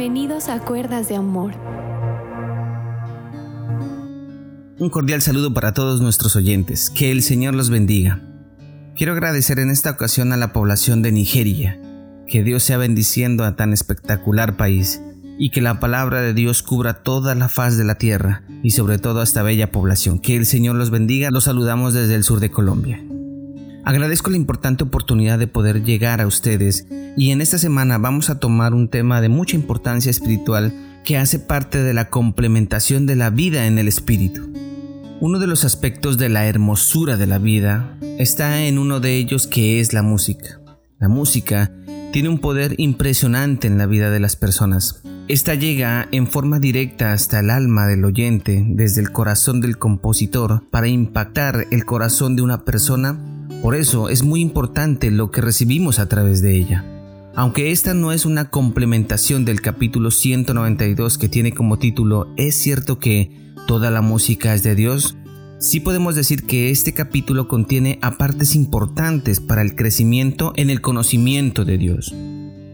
Bienvenidos a Cuerdas de Amor. Un cordial saludo para todos nuestros oyentes. Que el Señor los bendiga. Quiero agradecer en esta ocasión a la población de Nigeria. Que Dios sea bendiciendo a tan espectacular país y que la palabra de Dios cubra toda la faz de la tierra y sobre todo a esta bella población. Que el Señor los bendiga. Los saludamos desde el sur de Colombia. Agradezco la importante oportunidad de poder llegar a ustedes y en esta semana vamos a tomar un tema de mucha importancia espiritual que hace parte de la complementación de la vida en el espíritu. Uno de los aspectos de la hermosura de la vida está en uno de ellos que es la música. La música tiene un poder impresionante en la vida de las personas. Esta llega en forma directa hasta el alma del oyente, desde el corazón del compositor, para impactar el corazón de una persona. Por eso es muy importante lo que recibimos a través de ella. Aunque esta no es una complementación del capítulo 192 que tiene como título Es cierto que toda la música es de Dios, sí podemos decir que este capítulo contiene apartes importantes para el crecimiento en el conocimiento de Dios.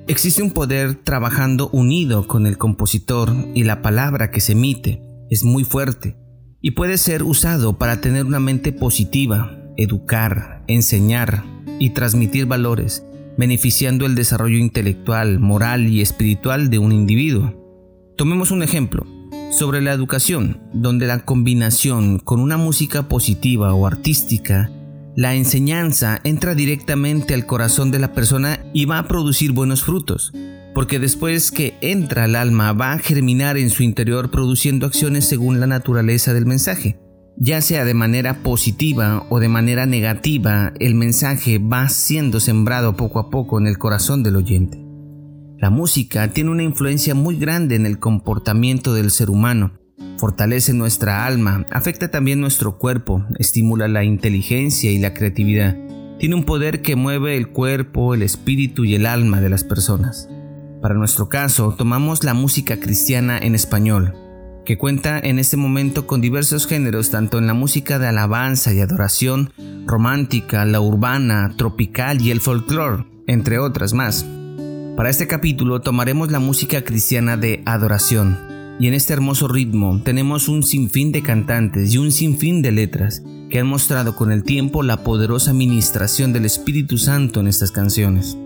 Existe un poder trabajando unido con el compositor y la palabra que se emite es muy fuerte y puede ser usado para tener una mente positiva, educar, enseñar y transmitir valores, beneficiando el desarrollo intelectual, moral y espiritual de un individuo. Tomemos un ejemplo sobre la educación, donde la combinación con una música positiva o artística, la enseñanza entra directamente al corazón de la persona y va a producir buenos frutos, porque después que entra al alma va a germinar en su interior produciendo acciones según la naturaleza del mensaje. Ya sea de manera positiva o de manera negativa, el mensaje va siendo sembrado poco a poco en el corazón del oyente. La música tiene una influencia muy grande en el comportamiento del ser humano. Fortalece nuestra alma, afecta también nuestro cuerpo, estimula la inteligencia y la creatividad. Tiene un poder que mueve el cuerpo, el espíritu y el alma de las personas. Para nuestro caso, tomamos la música cristiana en español, que cuenta en este momento con diversos géneros, tanto en la música de alabanza y adoración, romántica, la urbana, tropical y el folclore, entre otras más. Para este capítulo tomaremos la música cristiana de adoración, y en este hermoso ritmo tenemos un sinfín de cantantes y un sinfín de letras que han mostrado con el tiempo la poderosa ministración del Espíritu Santo en estas canciones.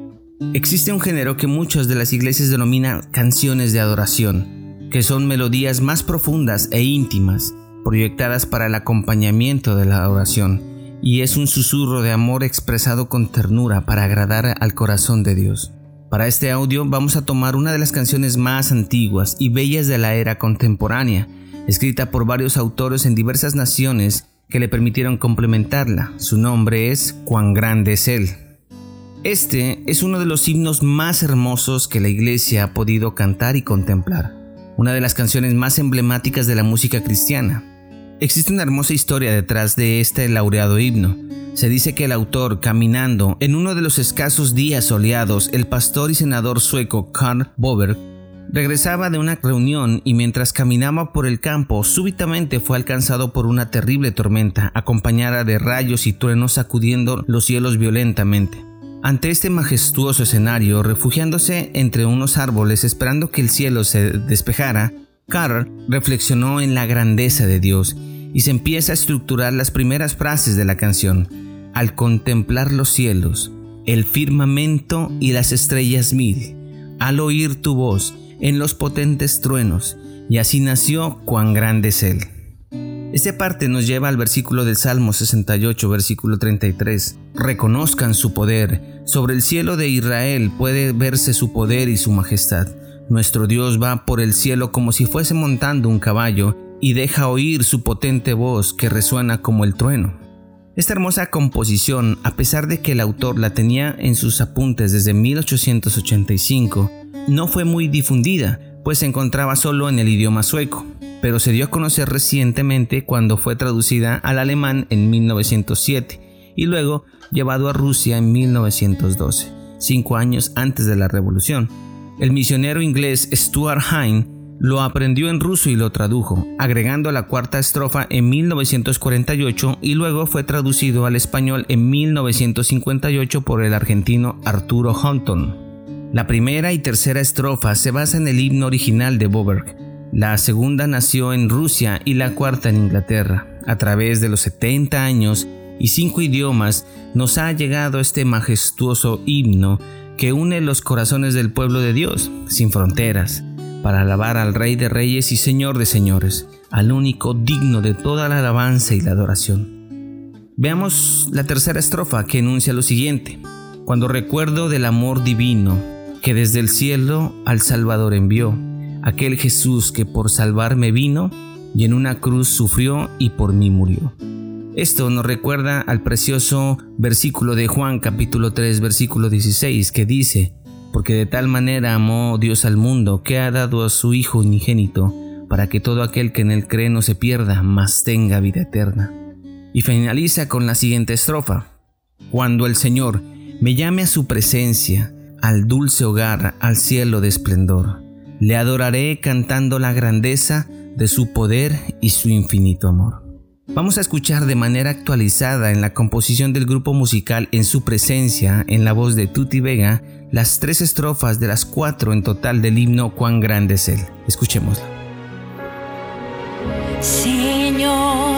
Existe un género que muchas de las iglesias denominan canciones de adoración, que son melodías más profundas e íntimas, proyectadas para el acompañamiento de la adoración, y es un susurro de amor expresado con ternura para agradar al corazón de Dios. Para este audio vamos a tomar una de las canciones más antiguas y bellas de la era contemporánea, escrita por varios autores en diversas naciones que le permitieron complementarla. Su nombre es Cuán grande es Él. Este es uno de los himnos más hermosos que la iglesia ha podido cantar y contemplar, una de las canciones más emblemáticas de la música cristiana. Existe una hermosa historia detrás de este laureado himno, se dice que el autor, caminando en uno de los escasos días soleados, el pastor y senador sueco Karl Boberg regresaba de una reunión y mientras caminaba por el campo, súbitamente fue alcanzado por una terrible tormenta, acompañada de rayos y truenos sacudiendo los cielos violentamente. Ante este majestuoso escenario, refugiándose entre unos árboles esperando que el cielo se despejara, Carl reflexionó en la grandeza de Dios y se empieza a estructurar las primeras frases de la canción. Al contemplar los cielos, el firmamento y las estrellas mil, al oír tu voz en los potentes truenos, y así nació cuán grande es Él. Esta parte nos lleva al versículo del Salmo 68, versículo 33. Reconozcan su poder. Sobre el cielo de Israel puede verse su poder y su majestad. Nuestro Dios va por el cielo como si fuese montando un caballo y deja oír su potente voz que resuena como el trueno. Esta hermosa composición, a pesar de que el autor la tenía en sus apuntes desde 1885, no fue muy difundida, pues se encontraba solo en el idioma sueco, pero se dio a conocer recientemente cuando fue traducida al alemán en 1907 y luego llevado a Rusia en 1912, cinco años antes de la revolución. El misionero inglés Stuart Hine lo aprendió en ruso y lo tradujo, agregando la cuarta estrofa en 1948 y luego fue traducido al español en 1958 por el argentino Arturo Hunton. La primera y tercera estrofa se basa en el himno original de Boberg. La segunda nació en Rusia y la cuarta en Inglaterra. A través de los 70 años y cinco idiomas nos ha llegado este majestuoso himno que une los corazones del pueblo de Dios, sin fronteras, para alabar al Rey de Reyes y Señor de Señores, al único digno de toda la alabanza y la adoración. Veamos la tercera estrofa que enuncia lo siguiente. Cuando recuerdo del amor divino que desde el cielo al Salvador envió, aquel Jesús que por salvarme vino y en una cruz sufrió y por mí murió. Esto nos recuerda al precioso versículo de Juan capítulo 3 versículo 16 que dice, porque de tal manera amó Dios al mundo que ha dado a su Hijo unigénito, para que todo aquel que en él cree no se pierda, mas tenga vida eterna. Y finaliza con la siguiente estrofa. Cuando el Señor me llame a su presencia, al dulce hogar, al cielo de esplendor, le adoraré cantando la grandeza de su poder y su infinito amor. Vamos a escuchar de manera actualizada en la composición del grupo musical en su presencia, en la voz de Tuti Vega, las tres estrofas de las cuatro en total del himno Cuán grande es Él. Escuchémosla. Señor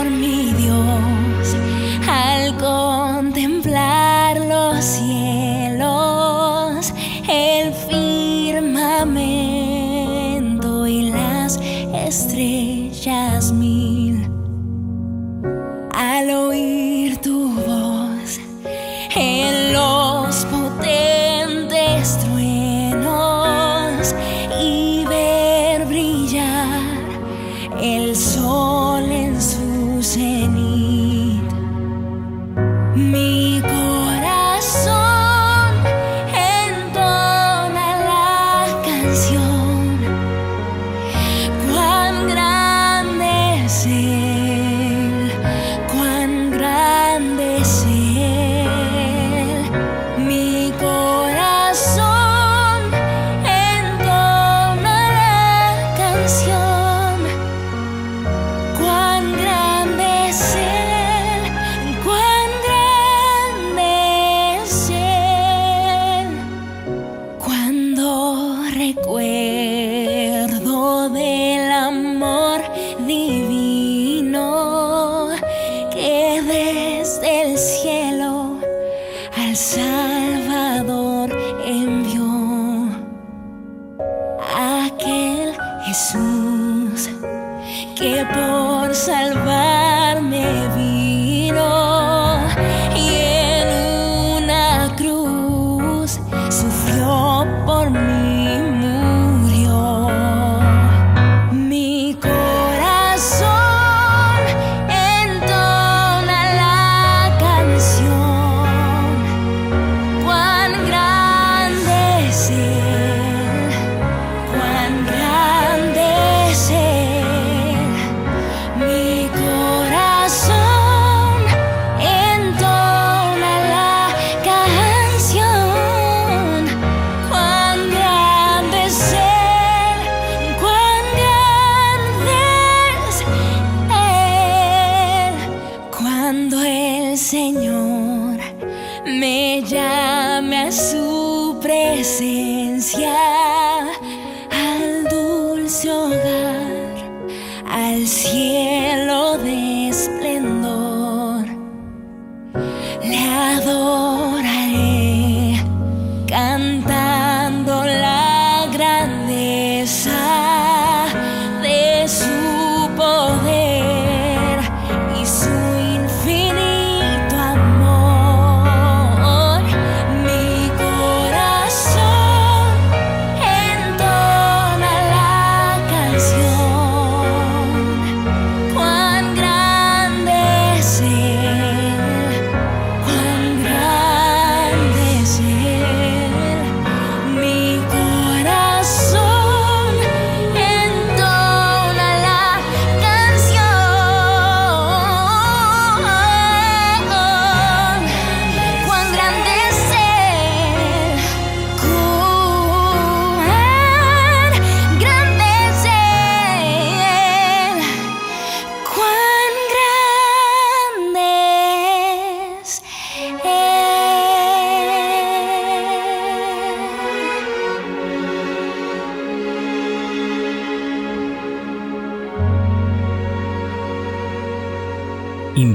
truenos aquel Jesús que por salvarme vino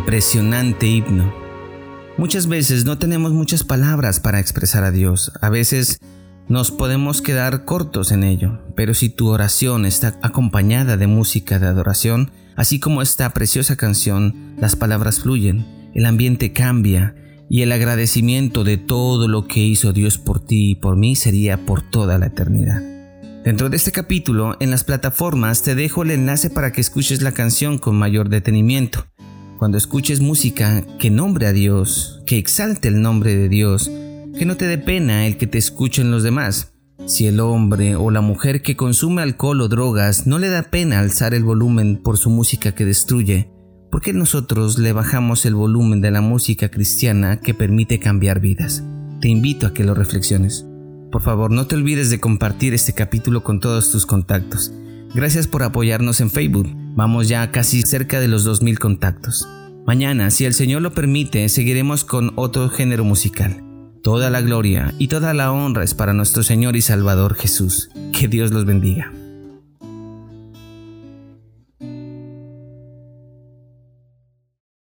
Impresionante himno. Muchas veces no tenemos muchas palabras para expresar a Dios. A veces nos podemos quedar cortos en ello, pero si tu oración está acompañada de música de adoración, así como esta preciosa canción, las palabras fluyen, el ambiente cambia y el agradecimiento de todo lo que hizo Dios por ti y por mí sería por toda la eternidad. Dentro de este capítulo, en las plataformas te dejo el enlace para que escuches la canción con mayor detenimiento. Cuando escuches música que nombre a Dios, que exalte el nombre de Dios, que no te dé pena el que te escuchen los demás. Si el hombre o la mujer que consume alcohol o drogas no le da pena alzar el volumen por su música que destruye, ¿por qué nosotros le bajamos el volumen de la música cristiana que permite cambiar vidas? Te invito a que lo reflexiones. Por favor, no te olvides de compartir este capítulo con todos tus contactos. Gracias por apoyarnos en Facebook. Vamos ya casi cerca de los 2.000 contactos. Mañana, si el Señor lo permite, seguiremos con otro género musical. Toda la gloria y toda la honra es para nuestro Señor y Salvador Jesús. Que Dios los bendiga.